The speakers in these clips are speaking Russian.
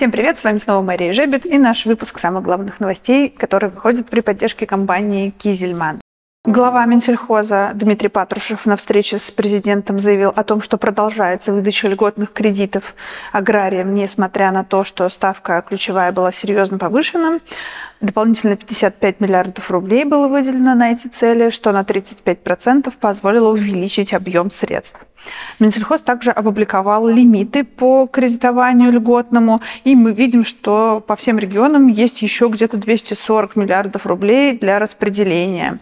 Всем привет, с вами снова Мария Жебет и наш выпуск самых главных новостей, который выходит при поддержке компании Кизельман. Глава Минсельхоза Дмитрий Патрушев на встрече с президентом заявил о том, что продолжается выдача льготных кредитов аграриям, несмотря на то, что ставка ключевая была серьезно повышена. Дополнительно 55 миллиардов рублей было выделено на эти цели, что на 35% позволило увеличить объем средств. Минсельхоз также опубликовал лимиты по кредитованию льготному, и мы видим, что по всем регионам есть еще где-то 240 миллиардов рублей для распределения.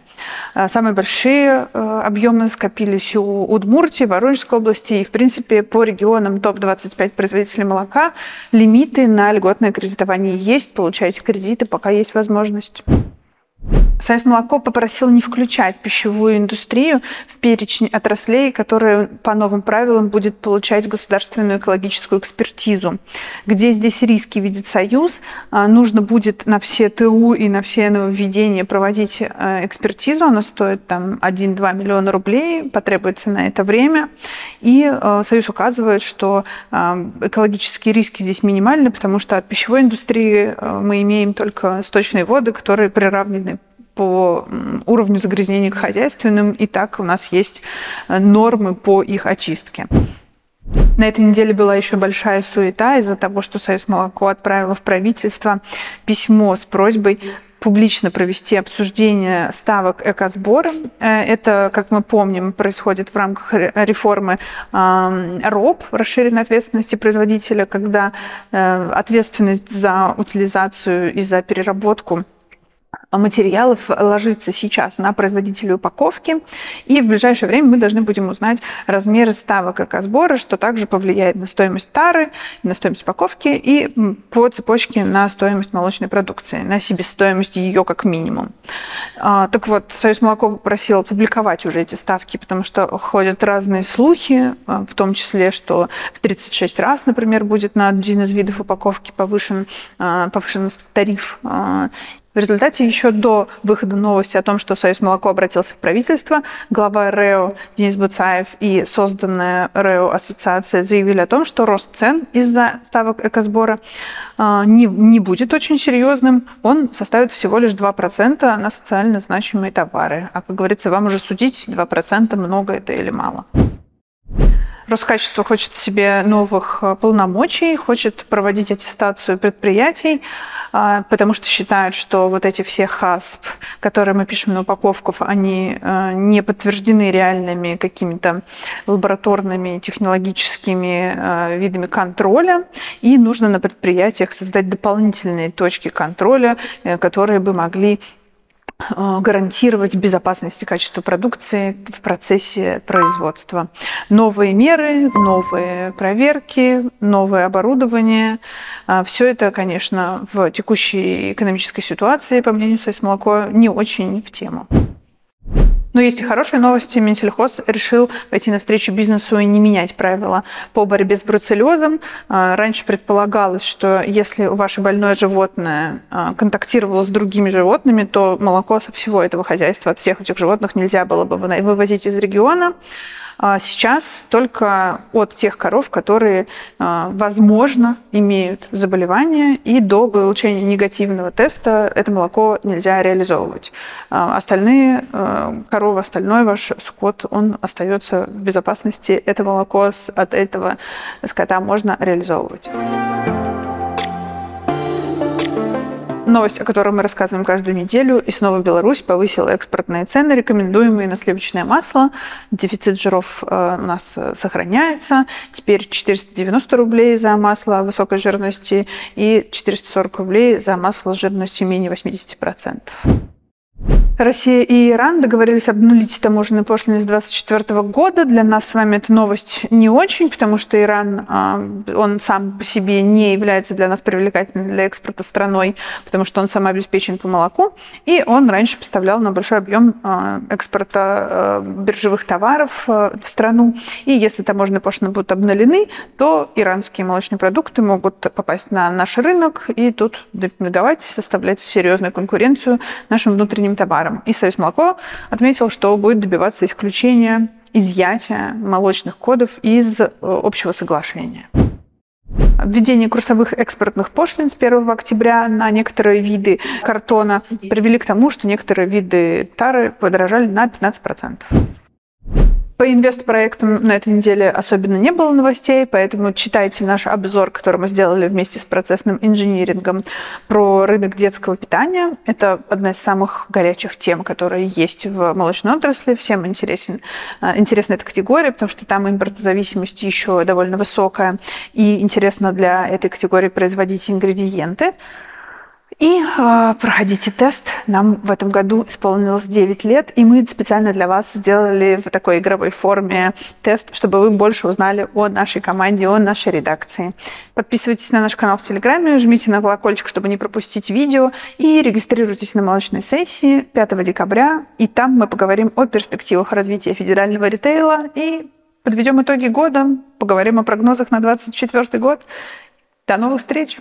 Э, самые большие э, объемы скопились у Удмуртии, Воронежской области, и, в принципе, по регионам топ-25 производителей молока лимиты на льготное кредитование есть, получаете кредиты, пока есть возможность. Союз молоко попросил не включать пищевую индустрию в перечень отраслей, которые по новым правилам будет получать государственную экологическую экспертизу. Где здесь риски видит Союз, а, нужно будет на все ТУ и на все нововведения проводить э, экспертизу. Она стоит там 1-2 миллиона рублей, потребуется на это время. И э, Союз указывает, что э, экологические риски здесь минимальны, потому что от пищевой индустрии мы имеем только сточные воды, которые приравнены по уровню загрязнения к хозяйственным, и так у нас есть э, нормы по их очистке. На этой неделе была еще большая суета из-за того, что Союз молоко отправило в правительство письмо с просьбой публично провести обсуждение ставок экосбора. Э, это, как мы помним, происходит в рамках реформы РОП, расширенной ответственности производителя, когда э, ответственность за утилизацию и за переработку материалов ложится сейчас на производителя упаковки, и в ближайшее время мы должны будем узнать размеры ставок экосбора, что также повлияет на стоимость тары, на стоимость упаковки и по цепочке на стоимость молочной продукции, на себестоимость ее как минимум. А, так вот, Союз молоко попросил публиковать уже эти ставки, потому что ходят разные слухи, а, в том числе, что в 36 раз, например, будет на один из видов упаковки повышен, а, повышен тариф, в результате еще до выхода новости о том, что Союз молоко обратился в правительство, глава РЭО Денис Буцаев и созданная РЭО ассоциация заявили о том, что рост цен из-за ставок экосбора а, не, не будет очень серьезным, он составит всего лишь 2% на социально значимые товары. А, как говорится, вам уже судить, 2% много это или мало. Роскачество хочет себе новых полномочий, хочет проводить аттестацию предприятий, а, потому что считают, что вот эти все ХАСП, которые мы пишем на упаковках, они а, не подтверждены реальными какими-то лабораторными технологическими а, видами контроля, и нужно на предприятиях создать дополнительные точки контроля, э, которые бы могли гарантировать безопасность и качество продукции в процессе производства. Новые меры, новые проверки, новое оборудование. Э, Все это, конечно, в текущей экономической ситуации, по мнению Союз молоко, не очень в тему. Но есть и хорошие новости. Минсельхоз решил пойти навстречу бизнесу и не менять правила по борьбе с бруцеллезом. А, раньше предполагалось, что если ваше больное животное а, контактировало с другими животными, то молоко со всего этого хозяйства, от всех этих животных нельзя было бы вывозить из региона. А сейчас только от тех коров, которые, а, возможно, имеют заболевание, и до получения негативного теста это молоко нельзя реализовывать. А остальные коровы, остальной ваш скот, он остается в безопасности. Это молоко от этого скота можно реализовывать. Новость, о которой мы рассказываем каждую неделю. И снова Беларусь повысила экспортные цены, рекомендуемые на сливочное масло. Дефицит жиров э, у нас э, сохраняется. Теперь 490 рублей за масло высокой жирности и 440 рублей за масло жирностью менее 80%. Россия и Иран договорились обнулить таможенные пошлины с 2024 года. Для нас с вами эта новость не очень, потому что Иран, а, он сам по себе не является для нас привлекательным для экспорта страной, потому что он самообеспечен по молоку, и он раньше поставлял на большой объем а, экспорта а, биржевых товаров в страну. И если таможенные пошлины будут обнулены, то иранские молочные продукты могут попасть на наш рынок и тут демпинговать, составлять серьезную конкуренцию нашим внутренним товарам товарам. И Союз молоко отметил, что будет добиваться исключения изъятия молочных кодов из э, общего соглашения. Введение курсовых экспортных пошлин с 1 октября на некоторые виды картона привели к тому, что некоторые виды тары подорожали на 15%. По инвестпроектам на этой неделе особенно не было новостей, поэтому читайте наш обзор, который мы сделали вместе с процессным инжинирингом про рынок детского питания. Это одна из самых горячих тем, которые есть в молочной отрасли. Всем интересен, э, интересна эта категория, потому что там импортозависимость еще довольно высокая, и интересно для этой категории производить ингредиенты. И э, проходите тест. Нам в этом году исполнилось 9 лет, и мы специально для вас сделали в такой игровой форме тест, чтобы вы больше узнали о нашей команде, о нашей редакции. Подписывайтесь на наш канал в Телеграме, жмите на колокольчик, чтобы не пропустить видео, и регистрируйтесь на молочной сессии 5 декабря, и там мы поговорим о перспективах развития федерального ритейла и подведем итоги года, поговорим о прогнозах на 2024 год. До новых встреч!